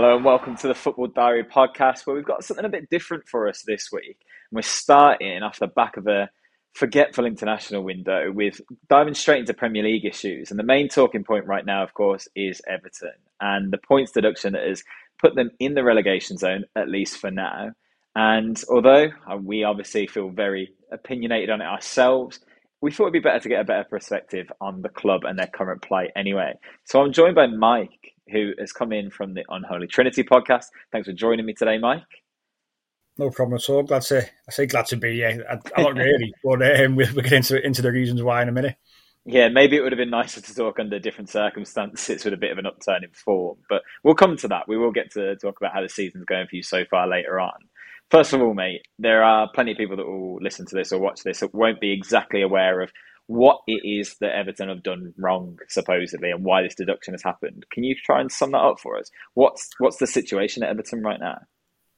Hello and welcome to the Football Diary podcast, where we've got something a bit different for us this week. And we're starting off the back of a forgetful international window with diving straight into Premier League issues. And the main talking point right now, of course, is Everton and the points deduction that has put them in the relegation zone, at least for now. And although uh, we obviously feel very opinionated on it ourselves, we thought it'd be better to get a better perspective on the club and their current plight anyway. So I'm joined by Mike, who has come in from the Unholy Trinity podcast. Thanks for joining me today, Mike. No problem at all. Glad to I say glad to be here. I'm not really, but um, we'll, we'll get into into the reasons why in a minute. Yeah, maybe it would have been nicer to talk under different circumstances with a bit of an upturn in form, but we'll come to that. We will get to talk about how the season's going for you so far later on. First of all, mate, there are plenty of people that will listen to this or watch this that won't be exactly aware of what it is that Everton have done wrong, supposedly, and why this deduction has happened. Can you try and sum that up for us? What's what's the situation at Everton right now?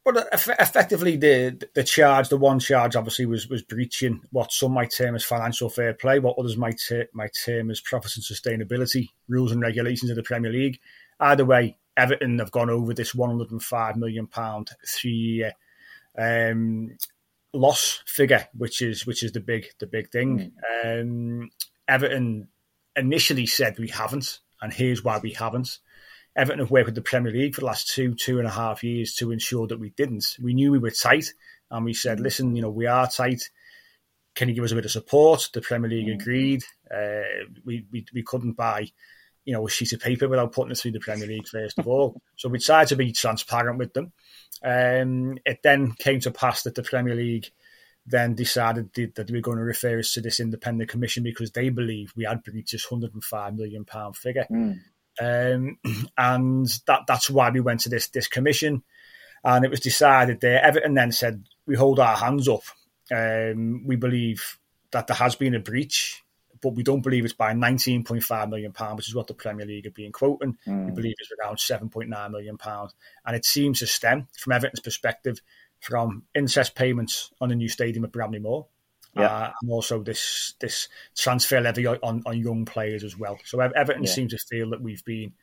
Well, effectively, the the charge, the one charge, obviously was was breaching what some might term as financial fair play, what others might ter- might term as profits and sustainability rules and regulations of the Premier League. Either way, Everton have gone over this 105 million pound three year um, loss figure, which is which is the big the big thing. Mm. Um, Everton initially said we haven't, and here's why we haven't. Everton have worked with the Premier League for the last two two and a half years to ensure that we didn't. We knew we were tight, and we said, hmm. listen, you know, we are tight. Can you give us a bit of support? The Premier League mm. agreed. Uh, we, we we couldn't buy you know, a sheet of paper without putting it through the Premier League first of all. So we tried to be transparent with them. Um, it then came to pass that the Premier League then decided that they were going to refer us to this independent commission because they believed we had breached this 105 million pound figure. Mm. Um, and that that's why we went to this this commission. And it was decided there. Everton then said, we hold our hands up. Um, we believe that there has been a breach but we don't believe it's by £19.5 million, which is what the Premier League are being quoting. Mm. We hmm. believe it's around £7.9 million. And it seems to stem, from Everton's perspective, from interest payments on the new stadium at Bramley Moore. Yeah. Uh, and also this this transfer levy on, on young players as well. So Everton yeah. seems to feel that we've been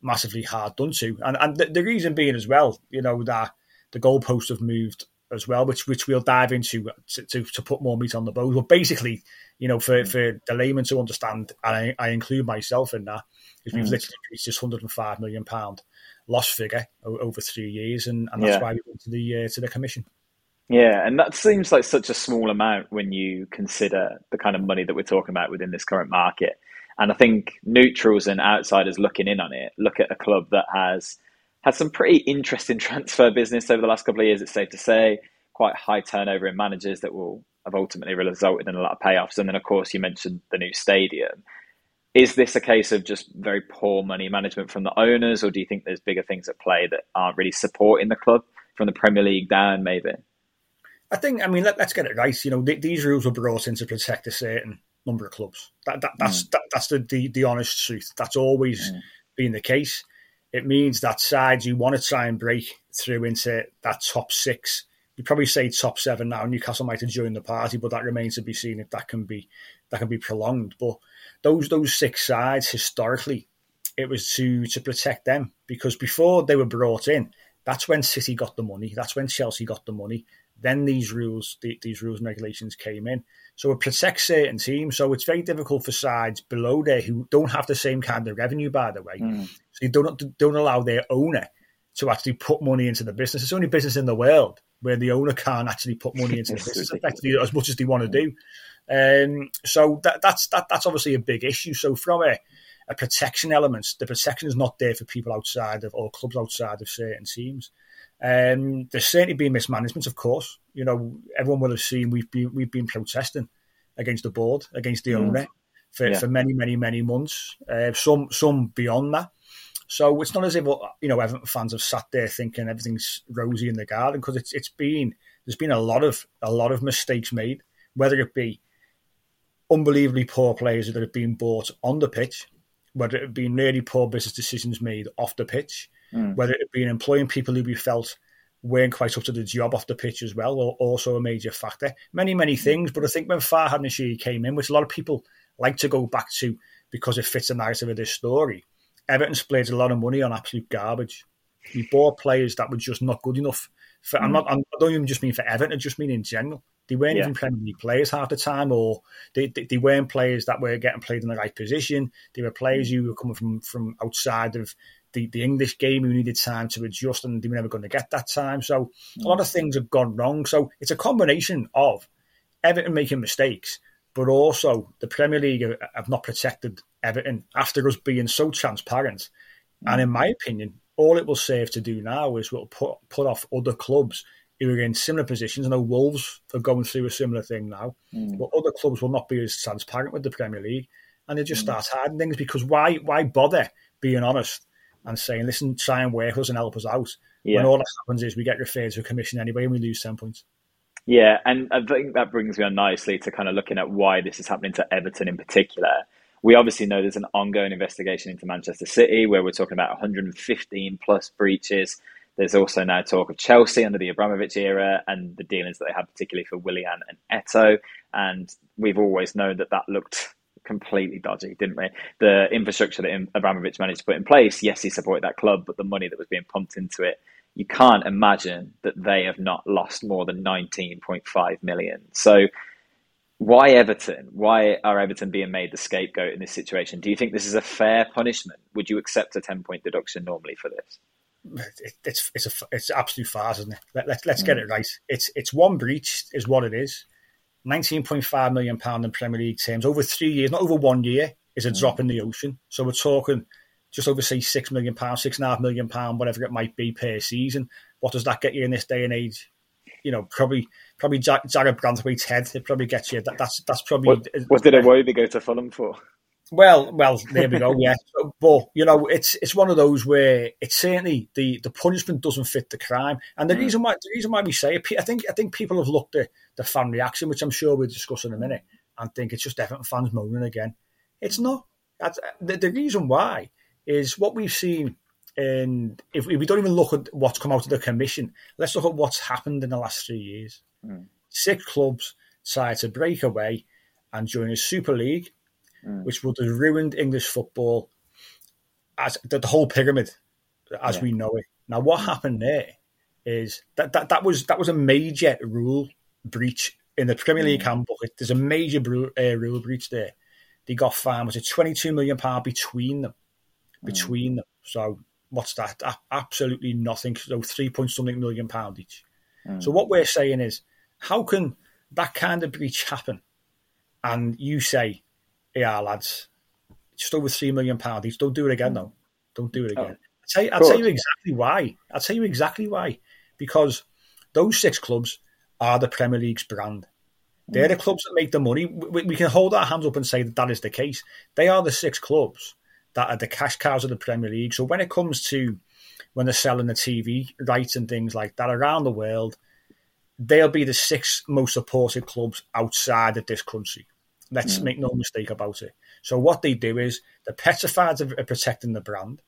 massively hard done to, and and the, the reason being as well, you know that the goalposts have moved as well, which which we'll dive into to, to, to put more meat on the bones. But basically, you know, for, mm. for the layman to understand, and I, I include myself in that, is we've mm. literally reached this 105 million pound loss figure over three years, and, and that's yeah. why we went to the uh, to the commission. Yeah, and that seems like such a small amount when you consider the kind of money that we're talking about within this current market. And I think neutrals and outsiders looking in on it look at a club that has had some pretty interesting transfer business over the last couple of years. It's safe to say quite high turnover in managers that will have ultimately resulted in a lot of payoffs. And then, of course, you mentioned the new stadium. Is this a case of just very poor money management from the owners, or do you think there's bigger things at play that aren't really supporting the club from the Premier League down, maybe? I think, I mean, let, us get it right. You know, th- these rules were brought in to protect a certain number of clubs. That, that that's mm. that, that's the, the, the honest truth. That's always mm. been the case. It means that sides you want to try and break through into that top six you probably say top seven now. Newcastle might have joined the party, but that remains to be seen if that can be that can be prolonged. But those those six sides historically, it was to to protect them because before they were brought in, that's when City got the money. That's when Chelsea got the money. Then these rules, the, these rules and regulations came in. So it protects certain teams. So it's very difficult for sides below there who don't have the same kind of revenue, by the way. Mm. So you don't don't allow their owner to actually put money into the business. It's the only business in the world where the owner can't actually put money into the business effectively as much as they want to do. Um, so that, that's that, that's obviously a big issue. So from a, a protection element, the protection is not there for people outside of or clubs outside of certain teams. Um, there's certainly been mismanagement, of course. You know, everyone will have seen we've been we've been protesting against the board, against the mm. owner for, yeah. for many, many, many months. Uh, some some beyond that. So it's not as if you know Everton fans have sat there thinking everything's rosy in the garden because it's it's been there's been a lot of a lot of mistakes made, whether it be unbelievably poor players that have been bought on the pitch, whether it be really poor business decisions made off the pitch, mm. whether it be employing people who we felt weren't quite up to the job off the pitch as well, or also a major factor. Many, many things. But I think when Farhad Moshiri came in, which a lot of people like to go back to because it fits the narrative of this story, Everton splurged a lot of money on absolute garbage. we bought players that were just not good enough. For. I'm hmm. not. I'm, I don't even just mean for Everton. I just mean in general. They weren't yeah. even Premier League players half the time, or they, they, they weren't players that were getting played in the right position. They were players hmm. who were coming from from outside of the, the English game who needed time to adjust, and they were never going to get that time. So a lot hmm. of things have gone wrong. So it's a combination of Everton making mistakes, but also the Premier League have not protected Everton after us being so transparent. Mm. And in my opinion, all it will serve to do now is will put put off other clubs who are in similar positions. I know Wolves are going through a similar thing now, mm. but other clubs will not be as transparent with the Premier League, and they just mm. start hiding things because why why bother being honest and saying, listen, try and work us and help us out. Yeah. When all that happens is we get referred to a commission anyway and we lose ten points. Yeah, and I think that brings me on nicely to kind of looking at why this is happening to Everton in particular. We obviously know there's an ongoing investigation into Manchester City where we're talking about 115 plus breaches. There's also now talk of Chelsea under the Abramovich era and the dealings that they had, particularly for Willian and Eto'o. And we've always known that that looked completely dodgy, didn't we? The infrastructure that Abramovich managed to put in place, yes, he supported that club, but the money that was being pumped into it you can't imagine that they have not lost more than 19.5 million. So, why Everton? Why are Everton being made the scapegoat in this situation? Do you think this is a fair punishment? Would you accept a 10 point deduction normally for this? It's it's a it's absolute farce, isn't it? Let, let, let's mm. get it right. It's it's one breach is what it is. 19.5 million pound in Premier League terms over three years, not over one year, is a mm. drop in the ocean. So we're talking just over say six million pounds, six and a half million pound, whatever it might be per season. What does that get you in this day and age? You know, probably probably Jarrad Branthwaite's head. It probably gets you. That, that's that's probably. What, what did Iwobi go to Fulham for? Well, well, there we go. Yeah, but you know, it's it's one of those where it's certainly the, the punishment doesn't fit the crime, and the mm. reason why the reason why we say it, I think I think people have looked at the fan reaction, which I'm sure we'll discuss in a minute, and think it's just Everton fans moaning again. It's not. That's, the, the reason why is what we've seen. And if, we don't even look at what's come out of the commission, let's look at what's happened in the last three years. Mm. Six clubs decided to break away and join a Super League, mm. which would have ruined English football as the, the whole pyramid as yeah. we know it. Now, what happened there is that, that that was that was a major rule breach in the Premier League mm. handbook. There's a major uh, rule breach there. They got fined was it 22 million pound between them between mm. them. So what's that? absolutely nothing. So three point something million pound each. Mm. So what we're saying is, how can that kind of breach happen? And you say, yeah, lads, just over three million pound each. Don't do it again, though. Don't do it oh, again. Oh, I'll, tell you, I'll tell you exactly why. I'll tell you exactly why. Because those six clubs are the Premier League's brand. They're mm. the clubs that make the money. We, we, can hold our hands up and say that that is the case. They are the six clubs that are the cash cows of the Premier League. So when it comes to when they're selling the TV rights and things like that around the world, they'll be the six most supported clubs outside of this country. Let's mm. make no mistake about it. So what they do is the petrified of protecting the brand.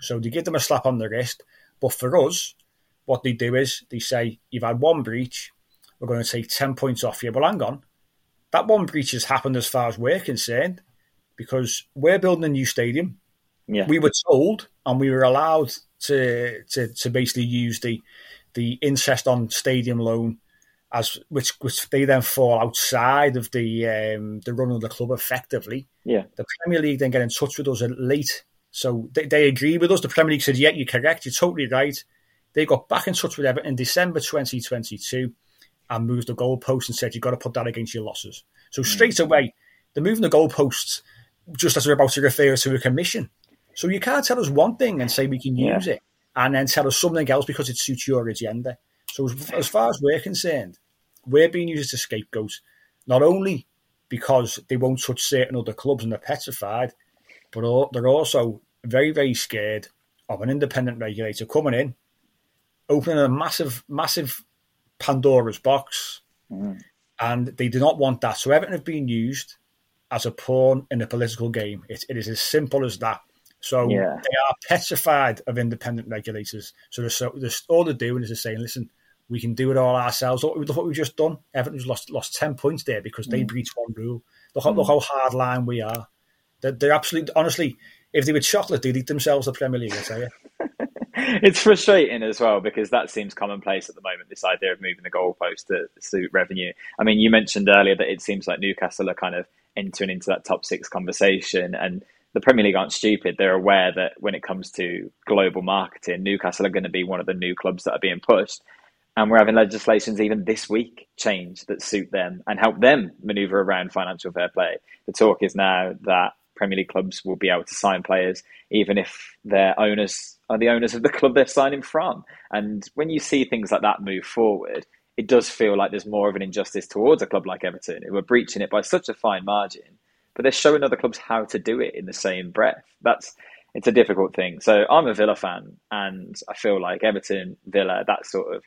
So they give them a slap on the wrist. But for us, what they do is they say, you've had one breach, we're going to take 10 points off you. Well, hang on. That one breach has happened as far as we're concerned because we're building a new stadium. Yeah. We were told and we were allowed to to, to basically use the the interest on stadium loan as which which they then fall outside of the um, the run of the club effectively. Yeah. The Premier League then get in touch with us late. So they, they agree with us. The Premier League said, Yeah, you're correct, you're totally right. They got back in touch with Everton in December 2022 and moved the goalposts and said, You've got to put that against your losses. So straight mm. away, they're moving the goalposts just as we're about to refer to a commission. So you can't tell us one thing and say we can use yeah. it, and then tell us something else because it suits your agenda. So as, as far as we're concerned, we're being used as a scapegoat, not only because they won't touch certain other clubs and they're petrified, but they're also very, very scared of an independent regulator coming in, opening a massive, massive Pandora's box, mm. and they do not want that. So Everton have been used as a pawn in a political game. It, it is as simple as that. So yeah. they are petrified of independent regulators. So, so they're, all they're doing is they're saying, listen, we can do it all ourselves. Look, look what we've just done. Everton's lost lost 10 points there because they mm. breached one rule. Look, mm. look how hard line we are. They're, they're absolutely, honestly, if they were chocolate, they'd eat themselves the Premier League, I tell you. it's frustrating as well because that seems commonplace at the moment. This idea of moving the goalpost to suit revenue. I mean, you mentioned earlier that it seems like Newcastle are kind of entering into that top six conversation, and the Premier League aren't stupid. They're aware that when it comes to global marketing, Newcastle are going to be one of the new clubs that are being pushed. And we're having legislations even this week change that suit them and help them maneuver around financial fair play. The talk is now that Premier League clubs will be able to sign players even if their owners are the owners of the club they're signing from. And when you see things like that move forward, it does feel like there's more of an injustice towards a club like Everton who are breaching it by such a fine margin, but they're showing other clubs how to do it in the same breath. That's it's a difficult thing. So I'm a Villa fan, and I feel like Everton, Villa, that sort of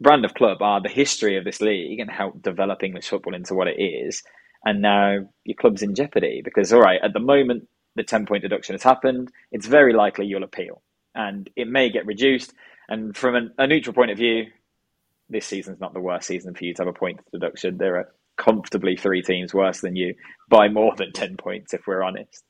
brand of club are the history of this league and help develop English football into what it is. And now your club's in jeopardy because, all right, at the moment, the 10 point deduction has happened. It's very likely you'll appeal and it may get reduced. And from an, a neutral point of view, this season's not the worst season for you to have a point deduction. There are comfortably three teams worse than you by more than 10 points, if we're honest.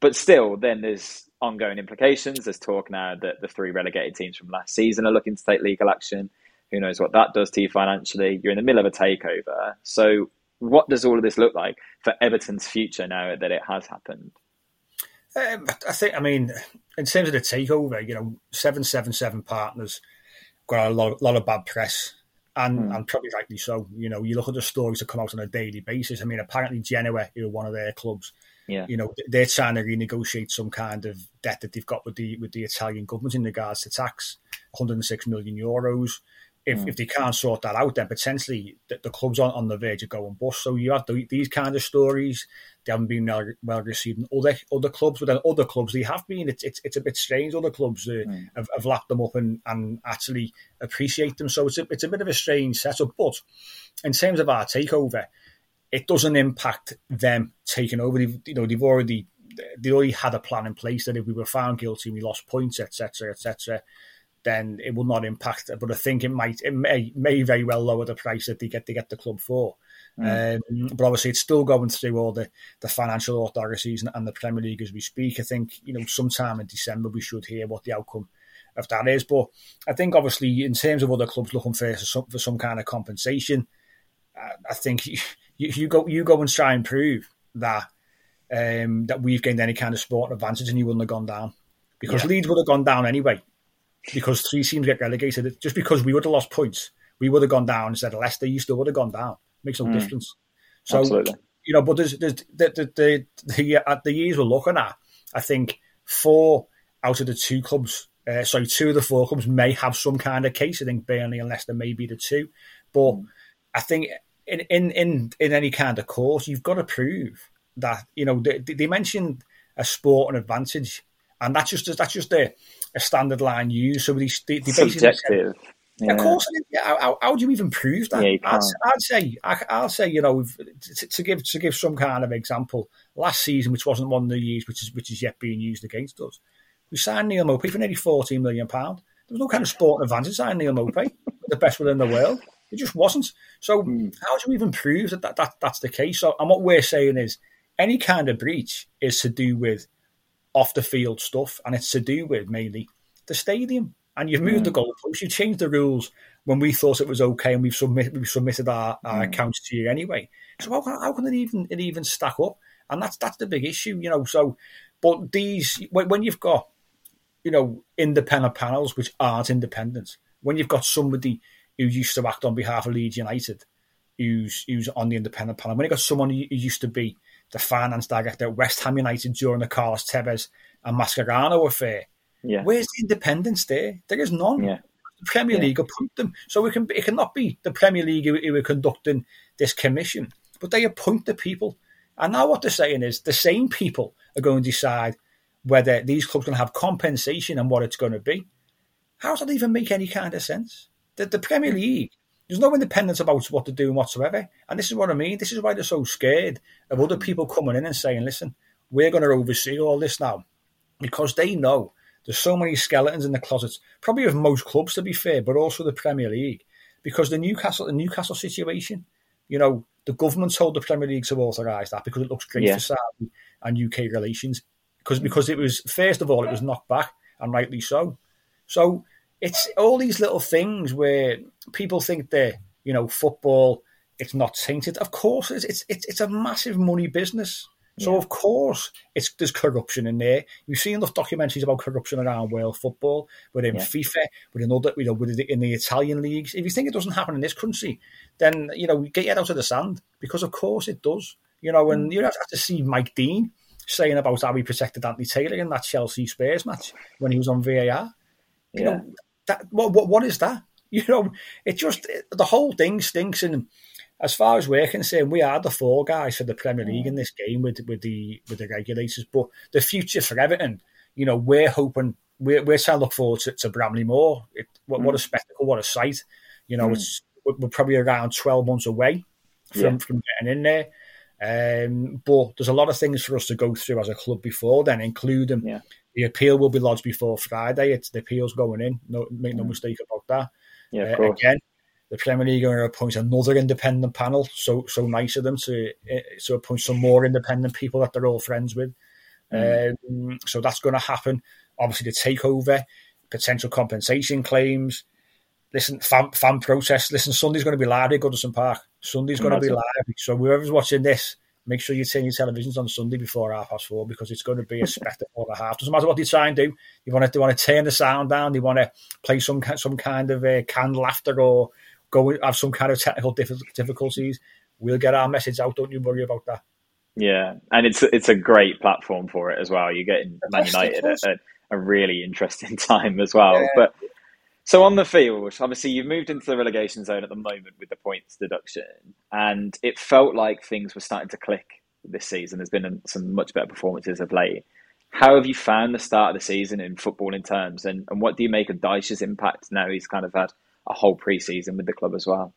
But still, then there's ongoing implications. There's talk now that the three relegated teams from last season are looking to take legal action. Who knows what that does to you financially? You're in the middle of a takeover. So, what does all of this look like for Everton's future now that it has happened? Um, I think, I mean, in terms of the takeover, you know, 777 partners got a lot, lot of bad press. And, mm. and probably rightly so. You know, you look at the stories that come out on a daily basis. I mean, apparently Genoa, who are one of their clubs, yeah. you know, they're trying to renegotiate some kind of debt that they've got with the with the Italian government in regards to tax, 106 million euros if, mm. if they can't sort that out, then potentially the, the, club's on, on the verge of going bust. So you have the, these kind of stories. They haven't been well, well, received in other other clubs, but then other clubs they have been. It's it's, it's a bit strange. Other clubs uh, mm. have, have lapped them up and, and actually appreciate them. So it's a, it's a bit of a strange setup. But in terms of our takeover, it doesn't impact them taking over. They've, you know, they've already they already had a plan in place that if we were found guilty, we lost points, etc., etc then it will not impact. But I think it might, it may, may very well lower the price that they get to get the club for. Mm. Um, but obviously, it's still going through all the, the financial authorities and, and the Premier League as we speak. I think you know sometime in December we should hear what the outcome of that is. But I think obviously in terms of other clubs looking for some, for some kind of compensation, I think you, you go you go and try and prove that um, that we've gained any kind of sport advantage and you wouldn't have gone down because yeah. Leeds would have gone down anyway because three teams get relegated. Just because we would have lost points, we would have gone down instead of Leicester. You still would have gone down. It Makes no mm. difference. So Absolutely. you know, but there's, there's the the the the, uh, the years we're looking at. I think four out of the two clubs, uh, sorry, two of the four clubs may have some kind of case. I think Burnley and Leicester may be the two, but mm. I think in in in in any kind of course, you've got to prove that you know they, they mentioned a sport and advantage, and that's just that's just a a standard line used. So they, they, they subjective. Yeah. Of course, how, how, do you even prove that? Yeah, I'd, I'd, say, I, will say, you know, to, to, give to give some kind of example, last season, which wasn't one of the years which is which is yet being used against us, we signed Neal Maupay for nearly fourteen million pound. There was no kind of sport advantage signing Neal Maupay, the best within the world. It just wasn't. So mm. how do you even prove that, that, that that's the case? So, and what we're saying is, any kind of breach is to do with off the field stuff, and it's to do with mainly the stadium. And you've moved mm. the goalposts, you've changed the rules when we thought it was okay, and we've submitted we've submitted our, our mm. accounts to you anyway. So how, how can it even it even stack up? And that's that's the big issue, you know. So, but these when, when you've got you know independent panels which aren't independent, when you've got somebody who used to act on behalf of Leeds United, who's who's on the independent panel, when you've got someone who used to be the finance director at West Ham United during the Carlos Tevez and Mascherano affair. Yeah. Where's the independence there? There is none. Yeah. The Premier yeah. League appoint them. So it, can, it cannot be the Premier League who, who are conducting this commission, but they appoint the people. And now what they're saying is the same people are going to decide whether these clubs are going to have compensation and what it's going to be. How does that even make any kind of sense? The, the Premier League there's no independence about what they're doing whatsoever. And this is what I mean. This is why they're so scared of other people coming in and saying, listen, we're going to oversee all this now. Because they know there's so many skeletons in the closets, probably of most clubs to be fair, but also the Premier League. Because the Newcastle the Newcastle situation, you know, the government told the Premier League to authorise that because it looks great yeah. for Saudi and UK relations. Because because it was first of all it was knocked back and rightly so. So it's all these little things where people think that you know football it's not tainted. Of course, it's it's it's, it's a massive money business. So yeah. of course, it's there's corruption in there. You've seen enough documentaries about corruption around world football, within yeah. FIFA, within other, you know, within the, in the Italian leagues. If you think it doesn't happen in this country, then you know, get your head out of the sand because of course it does. You know, and mm. you have to see Mike Dean saying about how he protected Anthony Taylor in that Chelsea Spurs match when he was on VAR. You yeah. know, that what, what what is that? You know, it just it, the whole thing stinks and as far as we're concerned, we are the four guys for the Premier League in this game with with the with the regulators. But the future for Everton, you know, we're hoping we're we're trying to look forward to, to Bramley Moore. It, what, mm. what a mm. spectacle! What a sight! You know, mm. it's we're probably around twelve months away from yeah. from getting in there. Um, but there's a lot of things for us to go through as a club before then, including yeah. The appeal will be lodged before Friday. It's the appeal's going in. No, make no mm. mistake about that. Yeah, uh, again, the Premier League are going to appoint another independent panel. So so nice of them to eh, to appoint some more independent people that they're all friends with. Mm. Um, so that's going to happen. Obviously, the takeover, potential compensation claims. Listen, fan, fan protests. Listen, Sunday's going to be live at Goodison Park. Sunday's going to be live. So whoever's watching this, make sure you turn your televisions on Sunday before half past four because it's going to be a spectacle and a half. Doesn't matter what you try and do. You want to, you want to turn the sound down. You want to play some some kind of uh, canned laughter or go have some kind of technical difficulties, we'll get our message out. Don't you worry about that. Yeah, and it's it's a great platform for it as well. You're getting Man United at a, a, really interesting time as well. Yeah. But so on the field, obviously you've moved into the relegation zone at the moment with the points deduction, and it felt like things were starting to click this season. There's been some much better performances of late. How have you found the start of the season in football in terms, and, and what do you make of Dyche's impact now he's kind of had a whole pre-season with the club as well.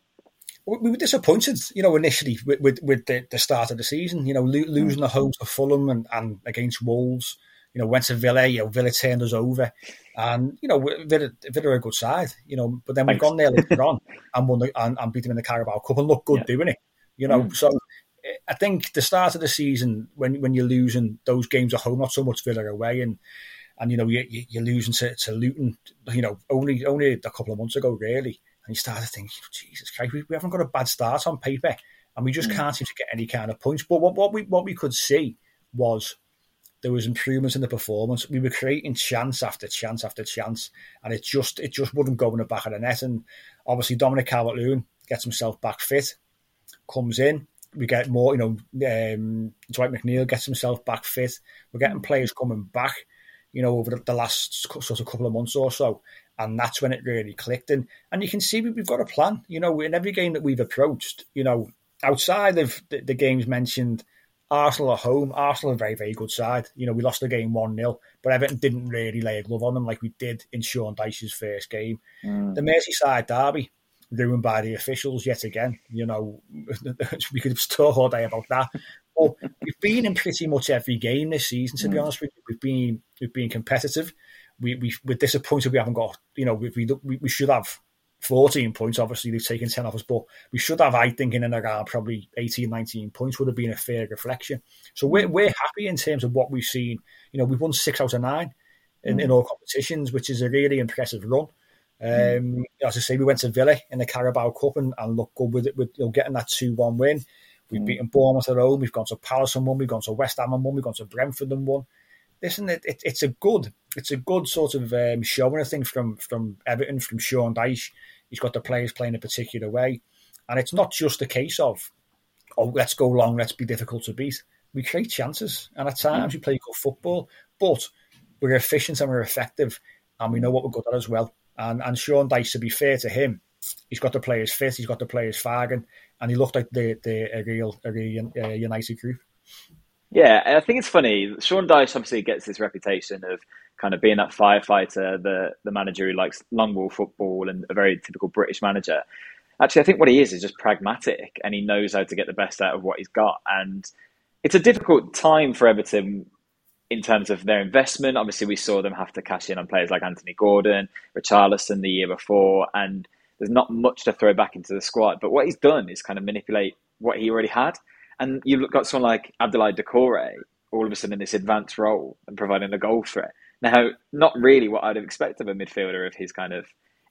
We were disappointed, you know, initially with, with, with the, the, start of the season. You know, lo- losing mm. the home to Fulham and, and against Wolves. You know, went to Villa. You know, Villa turned us over, and you know, Villa, Villa are a good side. You know, but then we've gone there later on and won the, and, and beat them in the Carabao Cup and look good yeah. doing it. You know, mm. so I think the start of the season when when you're losing those games at home, not so much Villa away, and and you know you, you're losing to, to Luton, you know, only only a couple of months ago, really. And you start to think, Jesus Christ, we, we haven't got a bad start on paper, and we just mm. can't seem to get any kind of points. But what, what we what we could see was there was improvements in the performance. We were creating chance after chance after chance, and it just it just wouldn't go in the back of the net. And obviously, Dominic Calvert-Lewin gets himself back fit, comes in. We get more, you know, um, Dwight McNeil gets himself back fit. We're getting players coming back you know, over the last sort of couple of months or so. And that's when it really clicked. And, and you can see we've got a plan. You know, in every game that we've approached, you know, outside of the, the games mentioned, Arsenal at home, Arsenal are a very, very good side. You know, we lost the game 1 0, but Everton didn't really lay a glove on them like we did in Sean Dyche's first game. Mm. The Merseyside derby, ruined by the officials yet again. You know, we could have talk all day about that. But we've been in pretty much every game this season. To mm. be honest with you, we've been we've been competitive. We we we're disappointed we haven't got. You know, we we, we should have 14 points. Obviously, they've taken 10 off us, but we should have, I think, in and around probably 18, 19 points would have been a fair reflection. So we're, mm. we're happy in terms of what we've seen. You know, we've won six out of nine in, mm. in all competitions, which is a really impressive run. Mm. Um, mm. As I say, we went to Villa in the Carabao Cup and, and looked good with it, with you know, getting that 2 1 win. We've mm. beaten Bournemouth at home. We've gone to Palace and won. We've gone to West Ham and won. We've gone to Brentford and won. Listen, it, it, it's a good, it's a good sort of um, showing. I think from from Everton, from Sean Dyche, he's got the players playing a particular way, and it's not just a case of, oh, let's go long, let's be difficult to beat. We create chances, and at times we play good football, but we're efficient and we're effective, and we know what we're good at as well. And and Sean Dyche, to be fair to him, he's got the players fit, he's got the players firing, and he looked like the the a real a real uh, united group. Yeah, I think it's funny. Sean Dyche obviously gets this reputation of kind of being that firefighter, the the manager who likes long ball football and a very typical British manager. Actually, I think what he is is just pragmatic, and he knows how to get the best out of what he's got. And it's a difficult time for Everton in terms of their investment. Obviously, we saw them have to cash in on players like Anthony Gordon, Richarlison the year before, and there's not much to throw back into the squad. But what he's done is kind of manipulate what he already had. And you've got someone like Abdoulaye Doucouré all of a sudden in this advanced role and providing a goal threat. Now, not really what I'd have expected of a midfielder of his kind of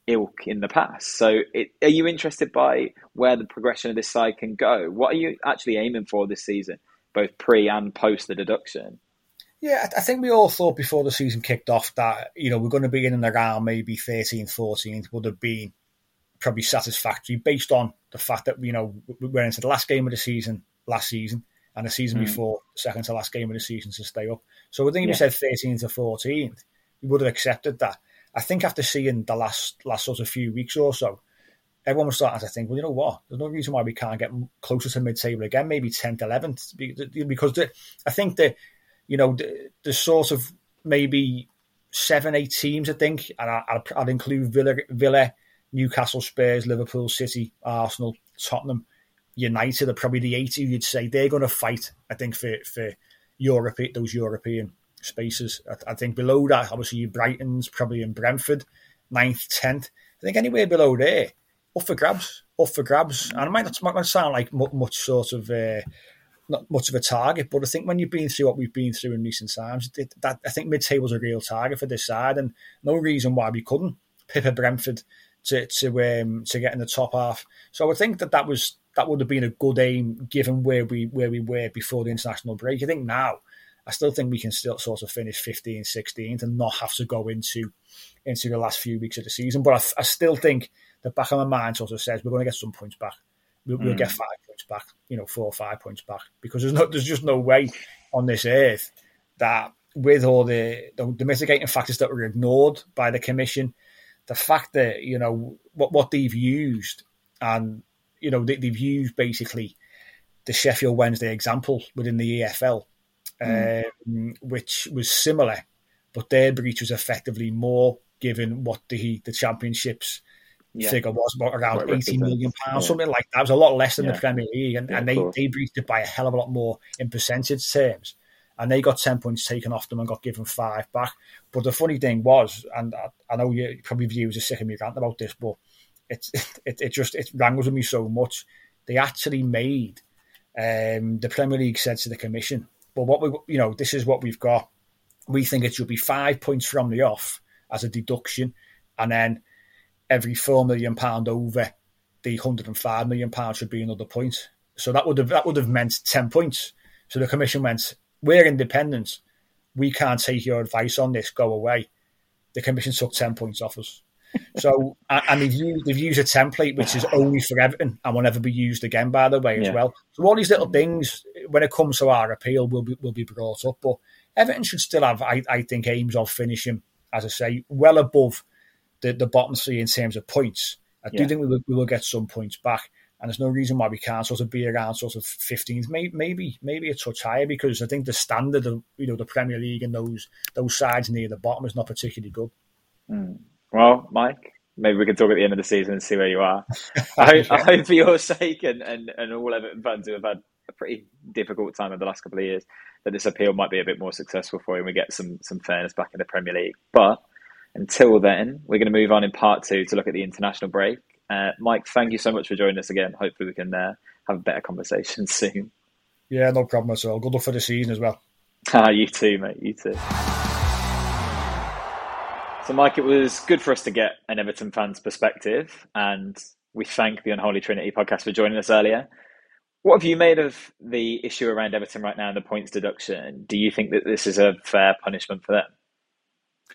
ilk in the past. So, it, are you interested by where the progression of this side can go? What are you actually aiming for this season, both pre and post the deduction? Yeah, I think we all thought before the season kicked off that you know we're going to be in and around maybe 13th, 14th would have been probably satisfactory based on the fact that you know we went into the last game of the season last season and the season mm. before second to last game of the season to stay up. So I think if yeah. we said 13th to 14th, we would have accepted that. I think after seeing the last last sort of few weeks or so, everyone was starting to think, well, you know what? There's no reason why we can't get closer to mid-table again, maybe 10th, 11th, because the, I think that you know the, the sort of maybe seven, eight teams. I think, and I, would I'd include Villa, Villa, Newcastle, Spurs, Liverpool, City, Arsenal, Tottenham, United are probably the eight you'd say they're going to fight. I think for for Europe, those European spaces. I, I think below that, obviously, Brighton's probably in Brentford, ninth, tenth. I think anywhere below there, up for grabs, up for grabs. And it might not, might sound like much sort of. Uh, not much of a target, but I think when you've been through what we've been through in recent times, it, that I think mid table's a real target for this side, and no reason why we couldn't pip a Brentford to to um, to get in the top half. So I think that that was that would have been a good aim given where we where we were before the international break. I think now I still think we can still sort of finish 15th, 16th and not have to go into into the last few weeks of the season. But I, I still think the back of my mind sort of says we're going to get some points back. We'll, mm. we'll get five points back, you know, four or five points back because there's no there's just no way on this earth that with all the, the, the mitigating factors that were ignored by the commission, the fact that you know what what they've used and you know they, have used basically the Sheffield Wednesday example within the EFL, mm. um, which was similar, but their breach was effectively more given what the the championships yeah. figure was about around eighty million pounds, yeah. something like that. It was a lot less than yeah. the Premier League, and, and they, they breached it by a hell of a lot more in percentage terms. And they got ten points taken off them and got given five back. But the funny thing was, and I, I know you probably viewers are sick of me ranting about this, but it, it, just it wrangles with me so much. They actually made um, the Premier League said to the commission, "Well, what we you know this is what we've got. We think it should be five points from the off as a deduction, and then every four million pound over the hundred and five million pound should be another point. So that would have that would have meant ten points. So the commission went, "We're independent. We can't take your advice on this. Go away." The commission took ten points off us. So and they've used, they've used a template which is only for Everton and will never be used again, by the way, as yeah. well. So all these little things, when it comes to our appeal, will be will be brought up. But Everton should still have, I, I think, aims of finishing, as I say, well above the, the bottom three in terms of points. I do think we will, we will get some points back, and there's no reason why we can't sort of be around sort of 15th, maybe maybe maybe a touch higher because I think the standard of you know the Premier League and those those sides near the bottom is not particularly good. Mm. Well, Mike, maybe we can talk at the end of the season and see where you are. I, hope, I hope for your sake and, and, and all Everton fans who have had a pretty difficult time in the last couple of years that this appeal might be a bit more successful for you and we get some some fairness back in the Premier League. But until then, we're going to move on in part two to look at the international break. Uh, Mike, thank you so much for joining us again. Hopefully, we can uh, have a better conversation soon. Yeah, no problem at all. Good luck for the season as well. Ah, you too, mate. You too. So, Mike, it was good for us to get an Everton fan's perspective, and we thank the Unholy Trinity podcast for joining us earlier. What have you made of the issue around Everton right now and the points deduction? Do you think that this is a fair punishment for them?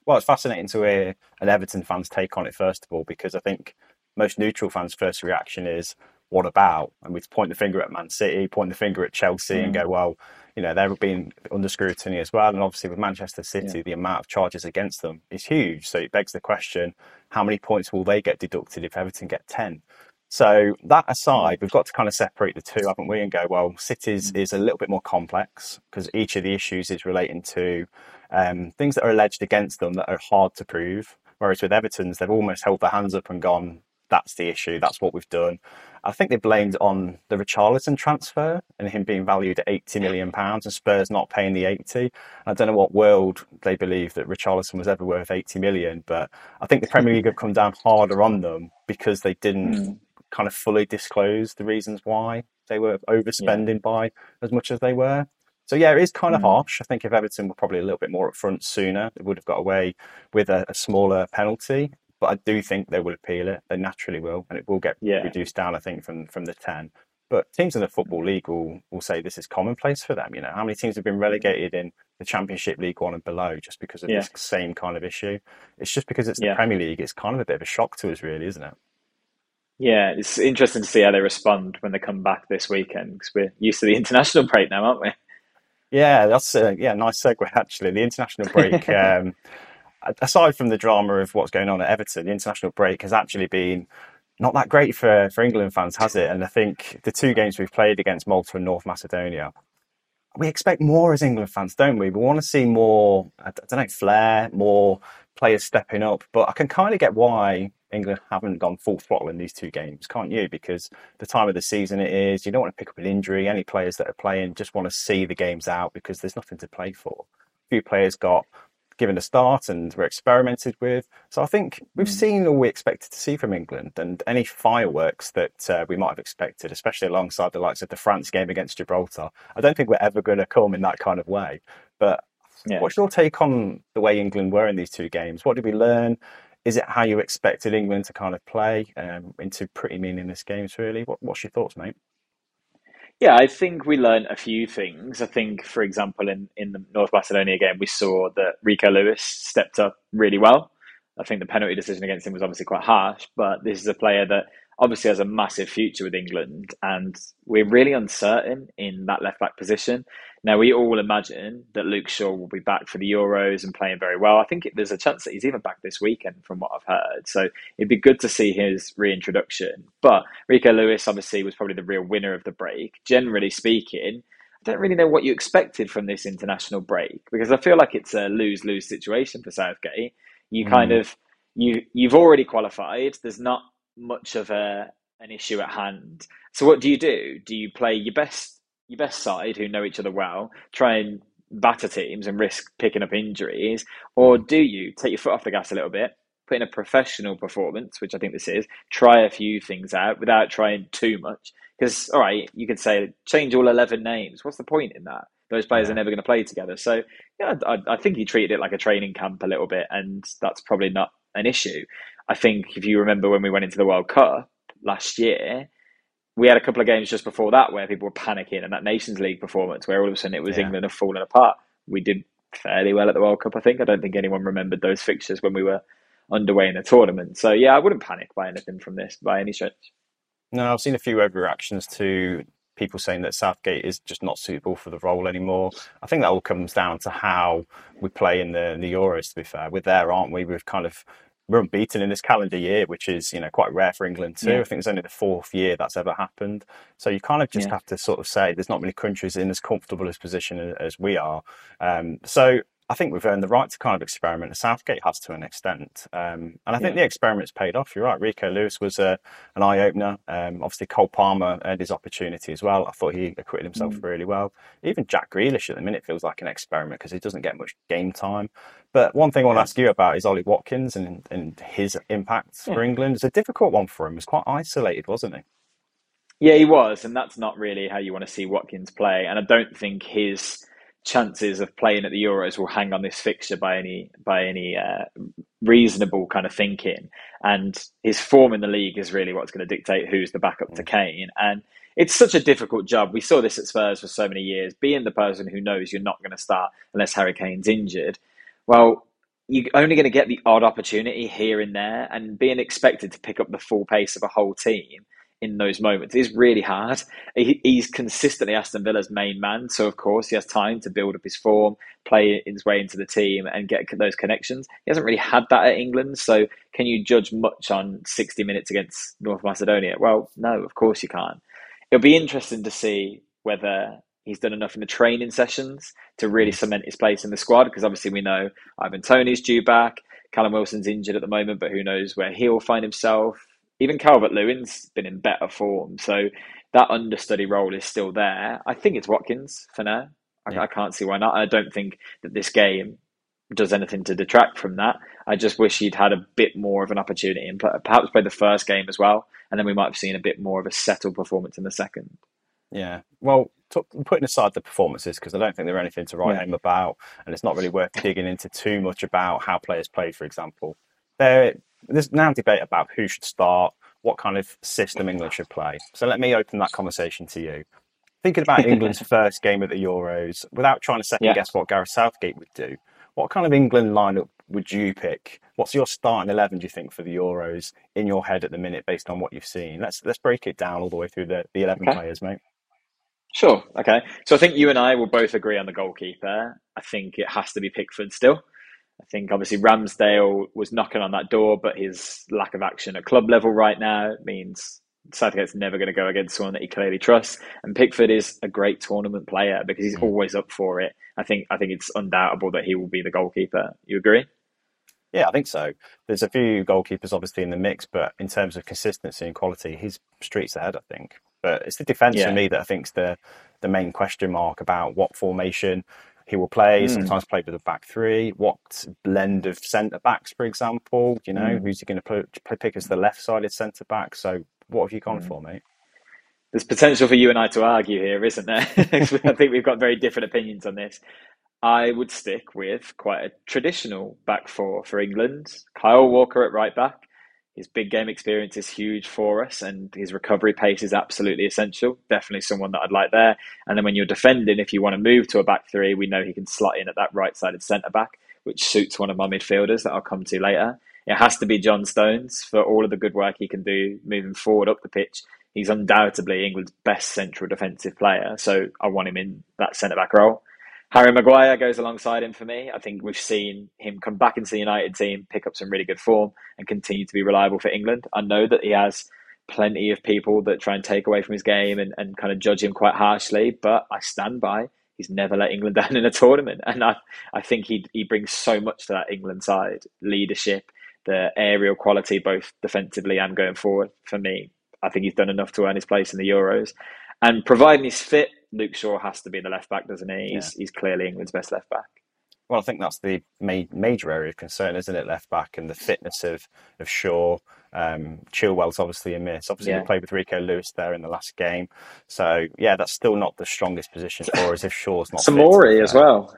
Well, it's fascinating to hear an Everton fan's take on it, first of all, because I think most neutral fans' first reaction is, what about? And we point the finger at Man City, point the finger at Chelsea, mm. and go, well, you know, they're being under scrutiny as well. And obviously, with Manchester City, yeah. the amount of charges against them is huge. So it begs the question how many points will they get deducted if Everton get 10? So that aside, we've got to kind of separate the two, haven't we? And go, well, City's mm. is a little bit more complex because each of the issues is relating to um, things that are alleged against them that are hard to prove. Whereas with Everton's, they've almost held their hands up and gone, that's the issue, that's what we've done. I think they blamed on the Richarlison transfer and him being valued at 80 million pounds and Spurs not paying the 80. I don't know what world they believe that Richarlison was ever worth 80 million, but I think the Premier League have come down harder on them because they didn't mm. kind of fully disclose the reasons why they were overspending yeah. by as much as they were. So yeah, it is kind of mm. harsh. I think if Everton were probably a little bit more upfront sooner, they would have got away with a, a smaller penalty. But I do think they will appeal it. They naturally will, and it will get yeah. reduced down. I think from from the ten. But teams in the football league will will say this is commonplace for them. You know, how many teams have been relegated in the Championship League One and below just because of yeah. this same kind of issue? It's just because it's the yeah. Premier League. It's kind of a bit of a shock to us, really, isn't it? Yeah, it's interesting to see how they respond when they come back this weekend because we're used to the international break now, aren't we? Yeah, that's a yeah nice segue actually. The international break. um, aside from the drama of what's going on at Everton, the international break has actually been not that great for, for England fans, has it? And I think the two games we've played against Malta and North Macedonia, we expect more as England fans, don't we? We want to see more, I don't know, flair, more players stepping up. But I can kind of get why England haven't gone full throttle in these two games, can't you? Because the time of the season it is, you don't want to pick up an injury. Any players that are playing just want to see the games out because there's nothing to play for. A few players got given a start and were experimented with. So I think we've mm. seen all we expected to see from England and any fireworks that uh, we might have expected, especially alongside the likes of the France game against Gibraltar. I don't think we're ever going to come in that kind of way. But yeah. what's your take on the way England were in these two games? What did we learn? Is it how you expected England to kind of play um, into pretty meaningless games, really? What, what's your thoughts, mate? Yeah, I think we learned a few things. I think, for example, in, in the North Macedonia game, we saw that Rico Lewis stepped up really well. I think the penalty decision against him was obviously quite harsh, but this is a player that obviously has a massive future with England, and we're really uncertain in that left back position. Now, we all imagine that Luke Shaw will be back for the Euros and playing very well. I think there's a chance that he's even back this weekend, from what I've heard. So it'd be good to see his reintroduction. But Rico Lewis, obviously, was probably the real winner of the break. Generally speaking, I don't really know what you expected from this international break because I feel like it's a lose lose situation for Southgate. You mm. kind of you you've already qualified. There's not much of a an issue at hand. So what do you do? Do you play your best your best side who know each other well, try and batter teams and risk picking up injuries, or mm. do you take your foot off the gas a little bit, put in a professional performance, which I think this is, try a few things out without trying too much? Because all right, you could say change all eleven names. What's the point in that? Those players yeah. are never going to play together. So yeah, I, I think he treated it like a training camp a little bit, and that's probably not an issue. I think if you remember when we went into the World Cup last year, we had a couple of games just before that where people were panicking, and that Nations League performance where all of a sudden it was yeah. England have fallen apart. We did fairly well at the World Cup, I think. I don't think anyone remembered those fixtures when we were underway in the tournament. So yeah, I wouldn't panic by anything from this by any stretch. No, I've seen a few overreactions to people saying that Southgate is just not suitable for the role anymore. I think that all comes down to how we play in the, in the Euros. To be fair, we're there, aren't we? We've kind of we're unbeaten in this calendar year, which is you know quite rare for England too. Yeah. I think it's only the fourth year that's ever happened. So you kind of just yeah. have to sort of say there's not many countries in as comfortable a position as we are. Um, so I think we've earned the right to kind of experiment. And Southgate has to an extent, um, and I think yeah. the experiment's paid off. You're right. Rico Lewis was a, uh, an eye opener. Um, obviously, Cole Palmer earned his opportunity as well. I thought he acquitted himself mm. really well. Even Jack Grealish at the minute feels like an experiment because he doesn't get much game time. But one thing I want to ask you about is Ollie Watkins and, and his impact yeah. for England. It's a difficult one for him. He was quite isolated, wasn't he? Yeah, he was, and that's not really how you want to see Watkins play. And I don't think his chances of playing at the Euros will hang on this fixture by any by any uh, reasonable kind of thinking. And his form in the league is really what's going to dictate who's the backup to mm. Kane. And it's such a difficult job. We saw this at Spurs for so many years. Being the person who knows you're not going to start unless Harry Kane's injured. Well, you're only going to get the odd opportunity here and there, and being expected to pick up the full pace of a whole team in those moments is really hard. He, he's consistently Aston Villa's main man, so of course he has time to build up his form, play his way into the team, and get those connections. He hasn't really had that at England, so can you judge much on 60 minutes against North Macedonia? Well, no, of course you can't. It'll be interesting to see whether he's done enough in the training sessions to really cement his place in the squad because obviously we know Ivan Toney's due back. Callum Wilson's injured at the moment, but who knows where he'll find himself even Calvert Lewin's been in better form. So that understudy role is still there. I think it's Watkins for now. I, yeah. I can't see why not. I don't think that this game does anything to detract from that. I just wish he'd had a bit more of an opportunity and perhaps play the first game as well, and then we might have seen a bit more of a settled performance in the second. Yeah. Well, t- putting aside the performances, because I don't think they're anything to write Yeah. home about, and it's not really worth digging into too much about how players played, for example. There, there's now debate about who should start, what kind of system England should play. So let me open that conversation to you. Thinking about England's first game at the Euros, without trying to second Yeah. guess what Gareth Southgate would do, what kind of England lineup would you pick? What's your starting eleven? Do you think for the Euros in your head at the minute, based on what you've seen? Let's let's break it down all the way through the, the eleven Okay. players, mate. Sure. Okay. So I think you and I will both agree on the goalkeeper. I think it has to be Pickford still. I think obviously Ramsdale was knocking on that door, but his lack of action at club level right now means Southgate's never going to go against someone that he clearly trusts. And Pickford is a great tournament player because he's Mm. always up for it. I think I think it's undoubtable that he will be the goalkeeper. You agree? Yeah, I think so. There's a few goalkeepers obviously in the mix, but in terms of consistency and quality, he's streets ahead, I think. But it's the defence Yeah. for me that I think's the the main question mark about what formation he will play. Mm. Sometimes play with a back three. What blend of centre backs, for example? You know, Mm. who's he going to put, pick as the left-sided centre back? So, what have you gone Mm. for, mate? There's potential for you and I to argue here, isn't there? I think we've got very different opinions on this. I would stick with quite a traditional back four for England. Kyle Walker at right back. His big game experience is huge for us, and his recovery pace is absolutely essential. Definitely someone that I'd like there. And then when you're defending, if you want to move to a back three, we know he can slot in at that right sided centre back, which suits one of my midfielders that I'll come to later. It has to be John Stones for all of the good work he can do moving forward up the pitch. He's undoubtedly England's best central defensive player, so I want him in that centre back role. Harry Maguire goes alongside him for me. I think we've seen him come back into the United team, pick up some really good form, and continue to be reliable for England. I know that he has plenty of people that try and take away from his game and, and kind of judge him quite harshly, but I stand by. He's never let England down in a tournament. And I, I think he, he brings so much to that England side leadership, the aerial quality, both defensively and going forward. For me, I think he's done enough to earn his place in the Euros. And providing he's fit, Luke Shaw has to be the left back, doesn't he? He's, he's clearly England's best left back. Well, I think that's the ma- major area of concern, isn't it? Left back and the fitness of of Shaw. Um, Chilwell's obviously a miss. Obviously, Yeah. we played with Rico Lewis there in the last game. So, yeah, that's still not the strongest position for us if Shaw's not fit, Samori as fair. well.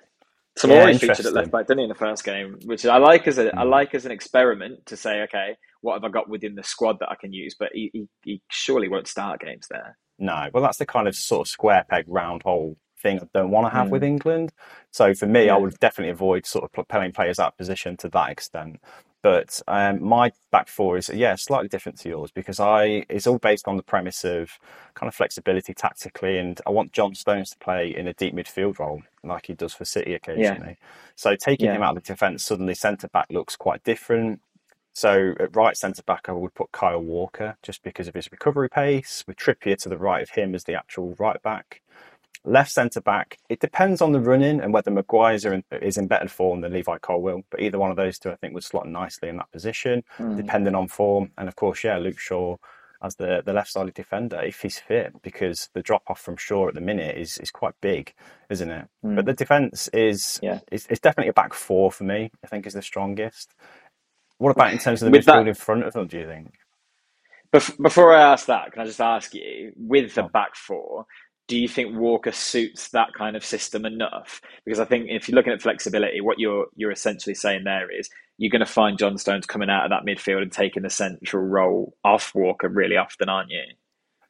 Yeah, Samori featured at left back, didn't he, in the first game? Which I like as a I Mm. like as an experiment to say, okay, what have I got within the squad that I can use? But he, he, he surely won't start games there. No, well, that's the kind of sort of square peg, round hole thing I don't want to have Mm. with England. So for me, Yeah. I would definitely avoid sort of pl- playing players out of position to that extent. But um, my back four is yeah slightly different to yours because I it's all based on the premise of kind of flexibility tactically, and I want John Stones to play in a deep midfield role like he does for City occasionally. So taking Yeah. him out of the defence suddenly centre back looks quite different. So at right centre back, I would put Kyle Walker just because of his recovery pace, with Trippier to the right of him as the actual right back. Left centre back, it depends on the running and whether Maguire's are in, is in better form than Levi Colwill. But either one of those two, I think, would slot nicely in that position, Mm. depending on form. And of course, yeah, Luke Shaw as the, the left sided defender if he's fit, because the drop off from Shaw at the minute is, is quite big, isn't it? Mm. But the defence is, Yeah. is is definitely a back four for me. I think is the strongest. What about in terms of the midfield that- in front of them? Do you think? Bef- Before I ask that, can I just ask you, with the back four, do you think Walker suits that kind of system enough? Because I think if you're looking at flexibility, what you're you're essentially saying there is you're going to find John Stones coming out of that midfield and taking the central role off Walker really often, aren't you?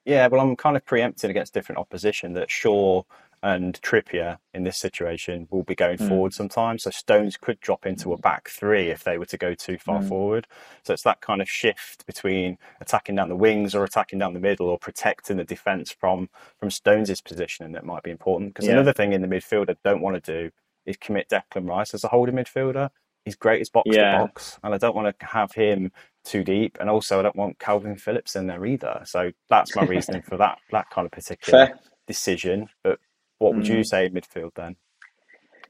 Yeah, well, I'm kind of preempting against different opposition that Shaw and Trippier in this situation will be going Mm. forward sometimes. So Stones could drop into a back three if they were to go too far Mm. forward. So it's that kind of shift between attacking down the wings or attacking down the middle or protecting the defence from from Stones' positioning that might be important. Because Yeah. another thing in the midfield I don't want to do is commit Declan Rice as a holding midfielder. He's great as box Yeah. to box, and I don't want to have him too deep. And also, I don't want Kalvin Phillips in there either. So that's my reasoning for that that kind of particular Fair. decision. But what would you Mm. say in midfield then?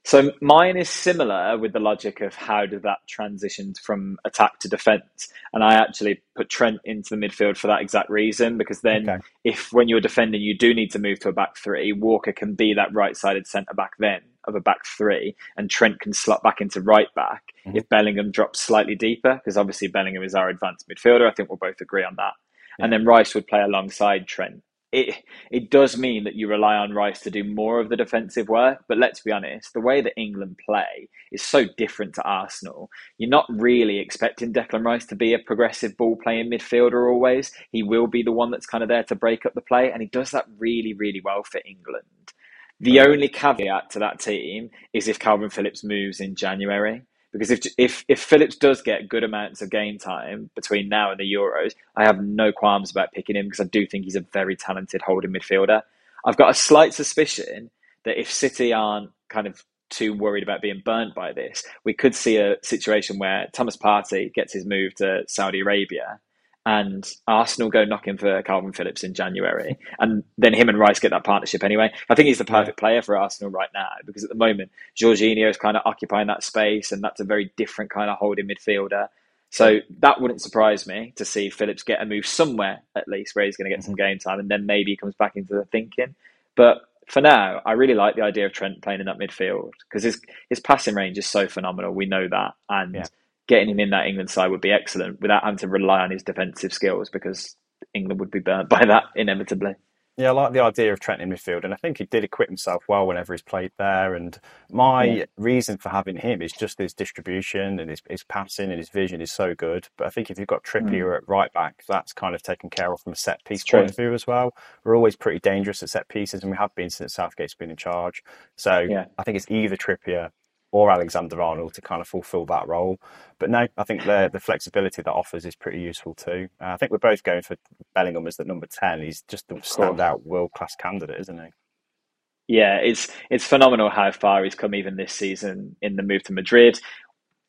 So mine is similar with the logic of how did that transition from attack to defence, and I actually put Trent into the midfield for that exact reason because then Okay. if when you're defending you do need to move to a back three, Walker can be that right-sided centre back then of a back three, and Trent can slot back into right back Mhm. if Bellingham drops slightly deeper because obviously Bellingham is our advanced midfielder. I think we'll both agree on that, and then Rice would play alongside Trent it it does mean that you rely on Rice to do more of the defensive work. But let's be honest, the way that England play is so different to Arsenal. You're not really expecting Declan Rice to be a progressive ball playing midfielder always. He will be the one that's kind of there to break up the play, and he does that really, really well for England. The only caveat to that team is if Kalvin Phillips moves in January. Because if, if if Phillips does get good amounts of game time between now and the Euros, I have no qualms about picking him because I do think he's a very talented holding midfielder. I've got a slight suspicion that if City aren't kind of too worried about being burnt by this, we could see a situation where Thomas Partey gets his move to Saudi Arabia and Arsenal go knocking for Kalvin Phillips in January, and then him and Rice get that partnership anyway. I think he's the perfect player for Arsenal right now because at the moment Jorginho is kind of occupying that space, and that's a very different kind of holding midfielder. So that wouldn't surprise me to see Phillips get a move somewhere at least where he's going to get some mm-hmm. game time, and then maybe he comes back into the thinking. But for now, I really like the idea of Trent playing in that midfield because his his passing range is so phenomenal. We know that, and. Yeah getting him in that England side would be excellent without having to rely on his defensive skills because England would be burnt by that inevitably. Yeah, I like the idea of Trent in midfield, and I think he did equip himself well whenever he's played there. And my yeah. reason for having him is just his distribution and his, his passing and his vision is so good. But I think if you've got Trippier mm. at right back, that's kind of taken care of from a set piece point of view as well. We're always pretty dangerous at set pieces, and we have been since Southgate's been in charge. So yeah. I think it's either Trippier or Alexander Arnold to kind of fulfil that role. But no, I think the the flexibility that offers is pretty useful too. Uh, I think we're both going for Bellingham as the number ten. He's just a standout world class candidate, isn't he? Yeah, it's it's phenomenal how far he's come even this season in the move to Madrid.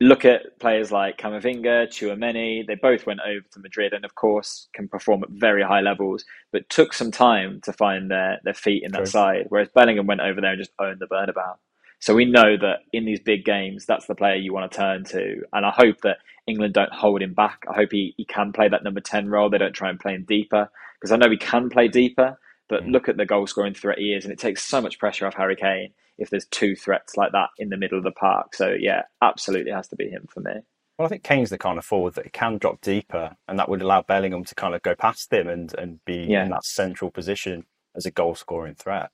Look at players like Camavinga, Tchouameni. They both went over to Madrid and, of course, can perform at very high levels, but took some time to find their, their feet in that True. side. Whereas Bellingham went over there and just owned the Bernabeu. So we know that in these big games, that's the player you want to turn to. And I hope that England don't hold him back. I hope he, he can play that number 10 role. They don't try and play him deeper because I know he can play deeper. But mm. look at the goal scoring threat he is, and it takes so much pressure off Harry Kane if there's two threats like that in the middle of the park. So, yeah, absolutely has to be him for me. Well, I think Kane's the kind of forward that can drop deeper, and that would allow Bellingham to kind of go past him and, and be yeah. in that central position as a goal scoring threat.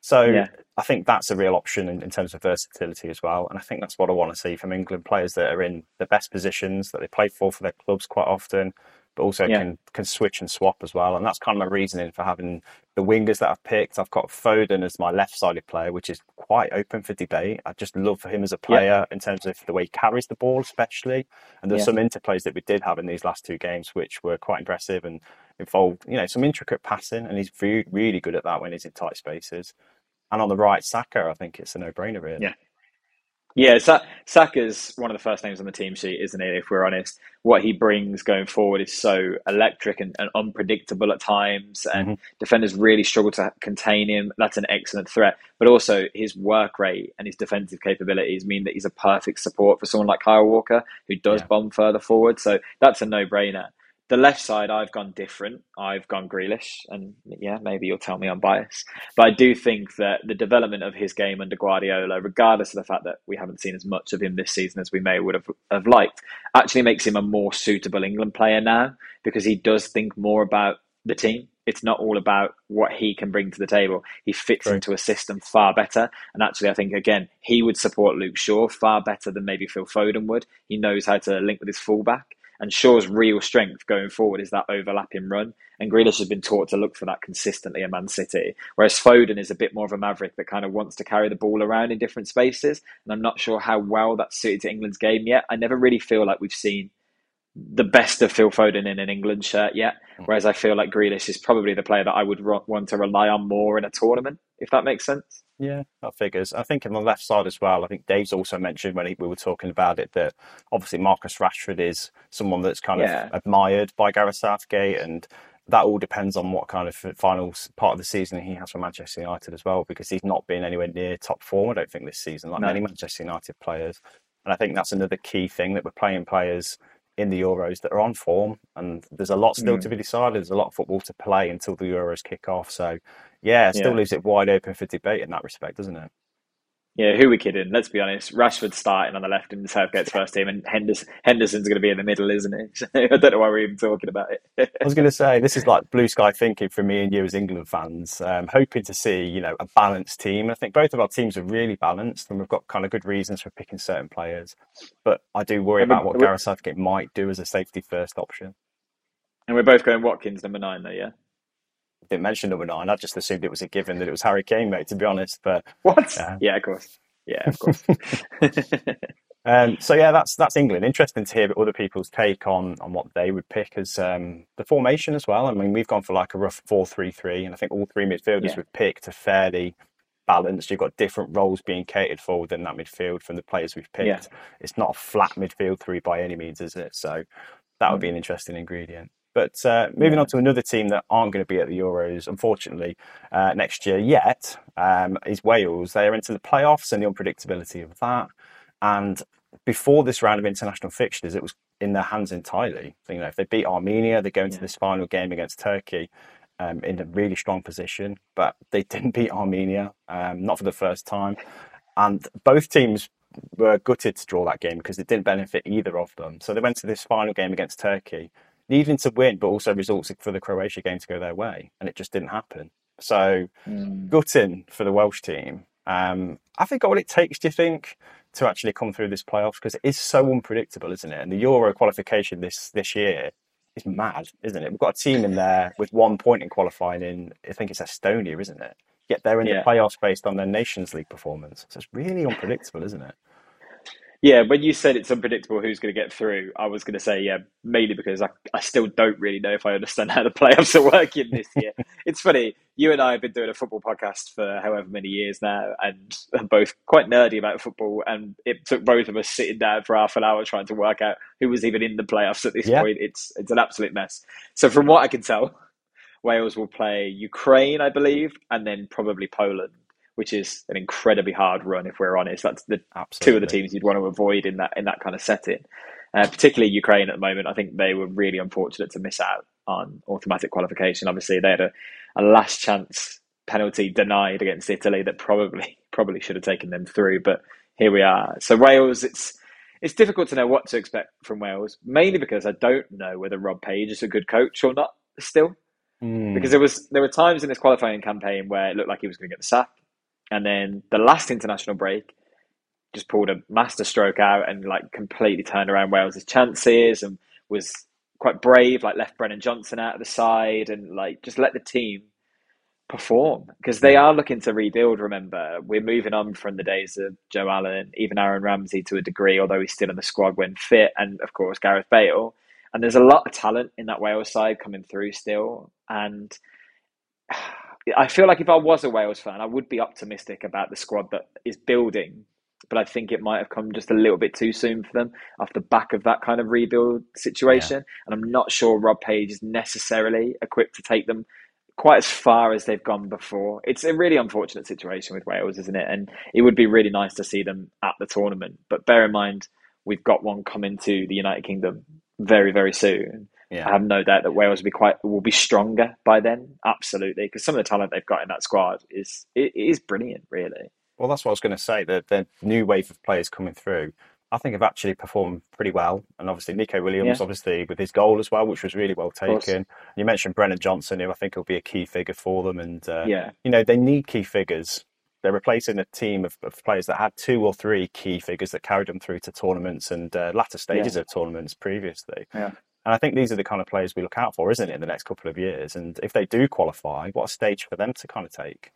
So yeah. I think that's a real option in, in, terms of versatility as well. And I think that's what I want to see from England players that are in the best positions that they play for for their clubs quite often, but also yeah. can can switch and swap as well. And that's kind of my reasoning for having the wingers that I've picked. I've got Foden as my left-sided player, which is quite open for debate. I just love for him as a player yeah. in terms of the way he carries the ball, especially. And there's some interplays that we did have in these last two games, which were quite impressive and involved, you know, some intricate passing. And he's really good at that when he's in tight spaces. And on the right, Saka, I think it's a no-brainer, really. Yeah. Yeah, Saka's one of the first names on the team sheet, isn't it? If we're honest, what he brings going forward is so electric and, and unpredictable at times, and mm-hmm. defenders really struggle to contain him. That's an excellent threat, but also his work rate and his defensive capabilities mean that he's a perfect support for someone like Kyle Walker, who does yeah. bomb further forward. So that's a no-brainer the left side, I've gone different. I've gone Grealish, and yeah, maybe you'll tell me I'm biased, but I do think that the development of his game under Guardiola, regardless of the fact that we haven't seen as much of him this season as we may would have, have liked, actually makes him a more suitable England player now because he does think more about the team. It's not all about what he can bring to the table. He fits into a system far better. And actually, I think, again, he would support Luke Shaw far better than maybe Phil Foden would. He knows how to link with his fullback. And Shaw's real strength going forward is that overlapping run. And Grealish has been taught to look for that consistently at Man City. Whereas Foden is a bit more of a maverick that kind of wants to carry the ball around in different spaces. And I'm not sure how well that's suited to England's game yet. I never really feel like we've seen the best of Phil Foden in an England shirt yet. Hmm. Whereas I feel like Grealish is probably the player that I would want to rely on more in a tournament, if that makes sense. Yeah, that figures. I think on the left side as well, I think Dave's also mentioned when he, we were talking about it that obviously Marcus Rashford is someone that's kind yeah. of admired by Gareth Southgate and that all depends on what kind of final part of the season he has for Manchester United as well, because he's not been anywhere near top form, I don't think, this season, like no. many Manchester United players. And I think that's another key thing that we're playing players in the Euros that are on form, and there's a lot still mm. to be decided. There's a lot of football to play until the Euros kick off. So, yeah, it still yeah. leaves it wide open for debate in that respect, doesn't it? Yeah, who are we kidding? Let's be honest. Rashford's starting on the left in the Southgate's first team, and Henderson, Henderson's going to be in the middle, isn't he? I don't know why we're even talking about it. I was going to say this is like blue sky thinking for me and you as England fans. Um, hoping to see you know a balanced team. I think both of our teams are really balanced, and we've got kind of good reasons for picking certain players. But I do worry about what Gareth Southgate might do as a safety first option. And we're both going Watkins number nine, though, yeah didn't mention number nine. I just assumed it was a given that it was Harry Kane, mate. To be honest, but what? Uh, yeah, of course. Yeah, of course. um, so yeah, that's that's England. Interesting to hear other people's take on on what they would pick as um, the formation as well. I mean, we've gone for like a rough four-three-three, and I think all three midfielders yeah. we've picked are fairly balanced. You've got different roles being catered for within that midfield from the players we've picked. Yeah. It's not a flat midfield three by any means, is it? So that would be mm. an interesting ingredient. But uh, moving on to another team that aren't going to be at the Euros, unfortunately, uh, next year yet, um, is Wales. They are into the playoffs and the unpredictability of that. And before this round of international fixtures, it was in their hands entirely. So, you know, if they beat Armenia, they go into yeah. this final game against Turkey um, in a really strong position. But they didn't beat Armenia, um, not for the first time. And both teams were gutted to draw that game because it didn't benefit either of them. So they went to this final game against Turkey needing to win, but also results for the Croatia game to go their way, and it just didn't happen. So, mm. gutting for the Welsh team. Um, I think what it takes, do you think, to actually come through this playoffs because it is so unpredictable, isn't it? And the Euro qualification this this year is mad, isn't it? We've got a team in there with one point in qualifying in, I think it's Estonia, isn't it? Yet they're in yeah. the playoffs based on their Nations League performance. So it's really unpredictable, isn't it? Yeah, when you said it's unpredictable who's going to get through, I was going to say, yeah, mainly because I, I still don't really know if I understand how the playoffs are working this year. it's funny, you and I have been doing a football podcast for however many years now, and are both quite nerdy about football. And it took both of us sitting down for half an hour trying to work out who was even in the playoffs at this yeah. point. It's, it's an absolute mess. So, from what I can tell, Wales will play Ukraine, I believe, and then probably Poland which is an incredibly hard run if we're honest. That's the Absolutely. two of the teams you'd want to avoid in that in that kind of setting. Uh, particularly Ukraine at the moment, I think they were really unfortunate to miss out on automatic qualification. Obviously, they had a, a last chance penalty denied against Italy that probably probably should have taken them through. But here we are. So Wales, it's it's difficult to know what to expect from Wales, mainly because I don't know whether Rob Page is a good coach or not. Still, mm. because there was there were times in this qualifying campaign where it looked like he was going to get the sack. And then the last international break, just pulled a master stroke out and like completely turned around Wales's chances and was quite brave, like left Brennan Johnson out of the side and like just let the team perform because they are looking to rebuild. Remember, we're moving on from the days of Joe Allen, even Aaron Ramsey to a degree, although he's still in the squad when fit, and of course Gareth Bale. And there's a lot of talent in that Wales side coming through still, and I feel like if I was a Wales fan, I would be optimistic about the squad that is building. But I think it might have come just a little bit too soon for them off the back of that kind of rebuild situation. Yeah. And I'm not sure Rob Page is necessarily equipped to take them quite as far as they've gone before. It's a really unfortunate situation with Wales, isn't it? And it would be really nice to see them at the tournament. But bear in mind, we've got one coming to the United Kingdom very, very soon. Yeah. I have no doubt that Wales will be quite will be stronger by then. Absolutely, because some of the talent they've got in that squad is it is brilliant, really. Well, that's what I was going to say. The the new wave of players coming through, I think have actually performed pretty well. And obviously Neco Williams, yeah. obviously with his goal as well, which was really well taken. You mentioned Brennan Johnson, who I think will be a key figure for them. And uh, yeah, you know they need key figures. They're replacing a team of, of, players that had two or three key figures that carried them through to tournaments and uh, latter stages yeah. of tournaments previously. Yeah. And I think these are the kind of players we look out for, isn't it, in the next couple of years? And if they do qualify, what a stage for them to kind of take.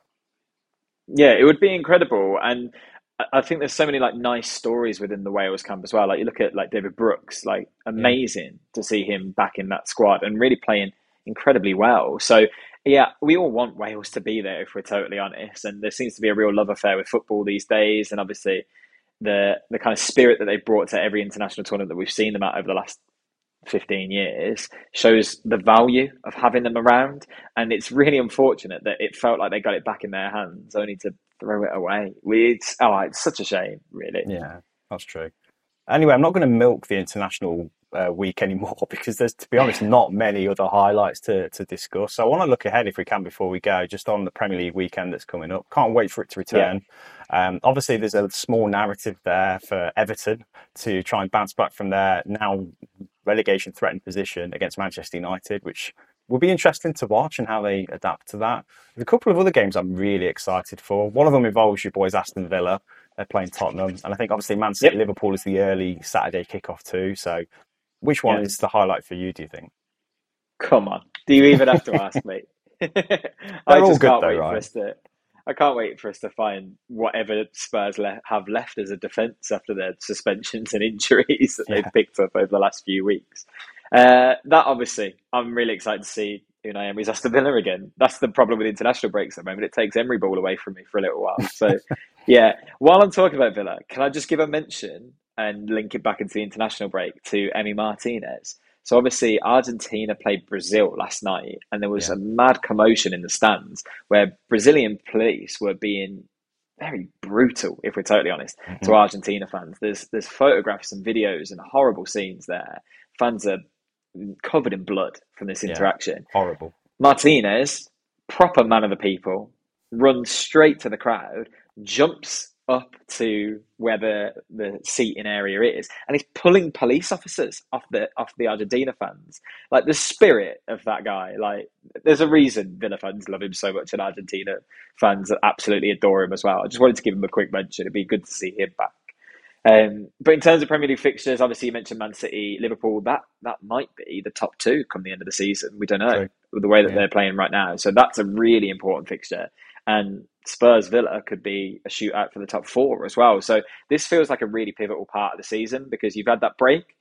Yeah, it would be incredible. And I think there's so many like nice stories within the Wales camp as well. Like you look at like David Brooks, like amazing yeah. to see him back in that squad and really playing incredibly well. So yeah, we all want Wales to be there if we're totally honest. And there seems to be a real love affair with football these days. And obviously the the kind of spirit that they've brought to every international tournament that we've seen them at over the last 15 years shows the value of having them around. And it's really unfortunate that it felt like they got it back in their hands only to throw it away. We it's, oh, it's such a shame, really. Yeah, that's true. Anyway, I'm not going to milk the international uh, week anymore because there's, to be honest, not many other highlights to, to discuss. So I want to look ahead if we can before we go, just on the Premier League weekend that's coming up. Can't wait for it to return. Yeah. Um, obviously, there's a small narrative there for Everton to try and bounce back from their now relegation threatened position against Manchester United, which will be interesting to watch and how they adapt to that. There's a couple of other games I'm really excited for. One of them involves your boys Aston Villa. They're playing Tottenham, and I think obviously Man City yep. Liverpool is the early Saturday kickoff too. So, which one is the highlight for you? Do you think? Come on, do you even have to ask me? I just can't though, wait right? for us to. I can't wait for us to find whatever Spurs le- have left as a defence after their suspensions and injuries that yeah. they've picked up over the last few weeks. Uh, that obviously, I'm really excited to see Unai Emery's Aston Villa again. That's the problem with international breaks at the moment. It takes Emery ball away from me for a little while. So, yeah. While I'm talking about Villa, can I just give a mention and link it back into the international break to Emi Martinez? So obviously Argentina played Brazil last night, and there was yeah. a mad commotion in the stands where Brazilian police were being very brutal, if we're totally honest, mm-hmm. to Argentina fans. There's there's photographs and videos and horrible scenes there. Fans are covered in blood from this interaction. Yeah, horrible. Martinez, proper man of the people, runs straight to the crowd, jumps up to where the, the seating area is, and he's pulling police officers off the off the Argentina fans. Like the spirit of that guy. Like there's a reason Villa fans love him so much, and Argentina fans absolutely adore him as well. I just wanted to give him a quick mention. It'd be good to see him back. Um, but in terms of Premier League fixtures, obviously you mentioned Man City, Liverpool. That that might be the top two come the end of the season. We don't know True. the way that yeah. they're playing right now. So that's a really important fixture. And Spurs Villa could be a shootout for the top four as well. So this feels like a really pivotal part of the season because you've had that break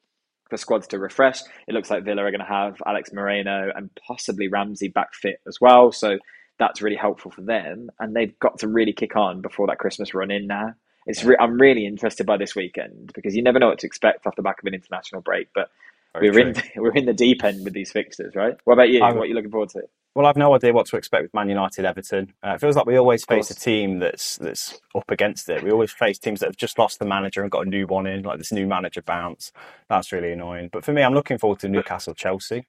for squads to refresh. It looks like Villa are going to have Alex Moreno and possibly Ramsey back fit as well. So that's really helpful for them. And they've got to really kick on before that Christmas run in now. It's re- I'm really interested by this weekend because you never know what to expect off the back of an international break. But Very we're true. in the, we're in the deep end with these fixtures, right? What about you? I'm, what are you looking forward to? Well, I've no idea what to expect with Man United, Everton. Uh, it feels like we always face a team that's that's up against it. We always face teams that have just lost the manager and got a new one in, like this new manager bounce. That's really annoying. But for me, I'm looking forward to Newcastle Chelsea.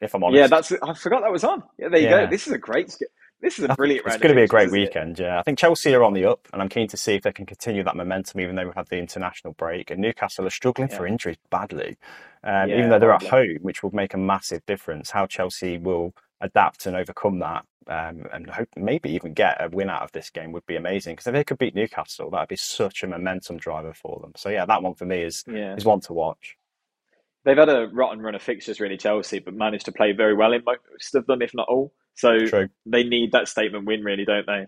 If I'm honest, yeah, that's I forgot that was on. Yeah, there you yeah. go. This is a great. This is a brilliant. It's going to be a great weekend. It? Yeah, I think Chelsea are on the up, and I'm keen to see if they can continue that momentum, even though we have the international break. And Newcastle are struggling yeah. for injuries badly, um, yeah, even though they're at home, which will make a massive difference. How Chelsea will adapt and overcome that, um, and hope maybe even get a win out of this game would be amazing. Because if they could beat Newcastle, that would be such a momentum driver for them. So yeah, that one for me is is one to watch they've had a rotten run of fixtures, really, Chelsea, but managed to play very well in most of them, if not all. So True. they need that statement win, really, don't they?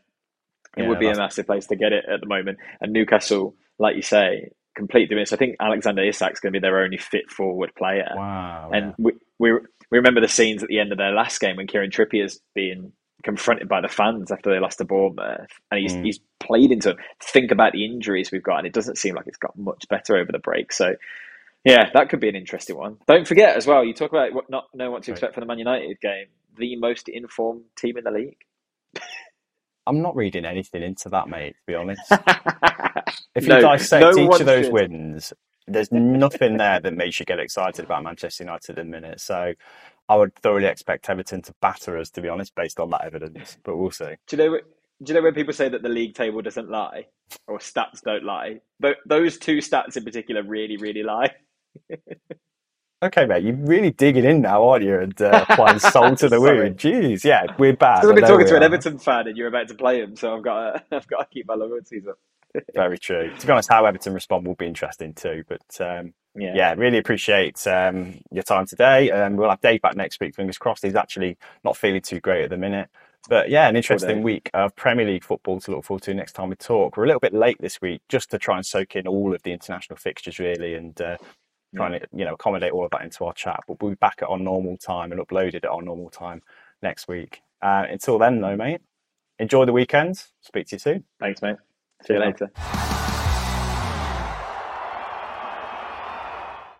It yeah, would be a massive place to get it at the moment. And Newcastle, like you say, complete doing this. I think Alexander Isak's going to be their only fit forward player. Wow. And yeah. we, we, we remember the scenes at the end of their last game when Kieran Trippier's being confronted by the fans after they lost to Bournemouth, and he's mm. he's played into Think about the injuries we've got, and it doesn't seem like it's got much better over the break. So yeah, that could be an interesting one. Don't forget as well. You talk about what not know what to expect for the Man United game. The most informed team in the league. I'm not reading anything into that, mate. To be honest, if you no, dissect no each of those should. wins, there's nothing there that makes you get excited about Manchester United in a minute. So I would thoroughly expect Everton to batter us, to be honest, based on that evidence. But we'll see. Do you know? Do you know when people say that the league table doesn't lie or stats don't lie? But those two stats in particular really, really lie. Okay, mate, you're really digging in now, aren't you? And uh, applying salt to the wound. Jeez, yeah, we're bad. I've been talking to an Everton fan, and you're about to play him, so I've got to, I've got to keep my loyalties up. Very true. To be honest, how Everton respond will be interesting too. But um, yeah. yeah, really appreciate um, your time today. Um, we'll have Dave back next week. Fingers crossed. He's actually not feeling too great at the minute. But yeah, an interesting week of Premier League football to look forward to next time we talk. We're a little bit late this week just to try and soak in all of the international fixtures, really, and uh, trying yeah. to you know accommodate all of that into our chat. But we'll be back at our normal time and uploaded at our normal time next week. Uh, until then, though, mate, enjoy the weekend. Speak to you soon. Thanks, mate. See you later.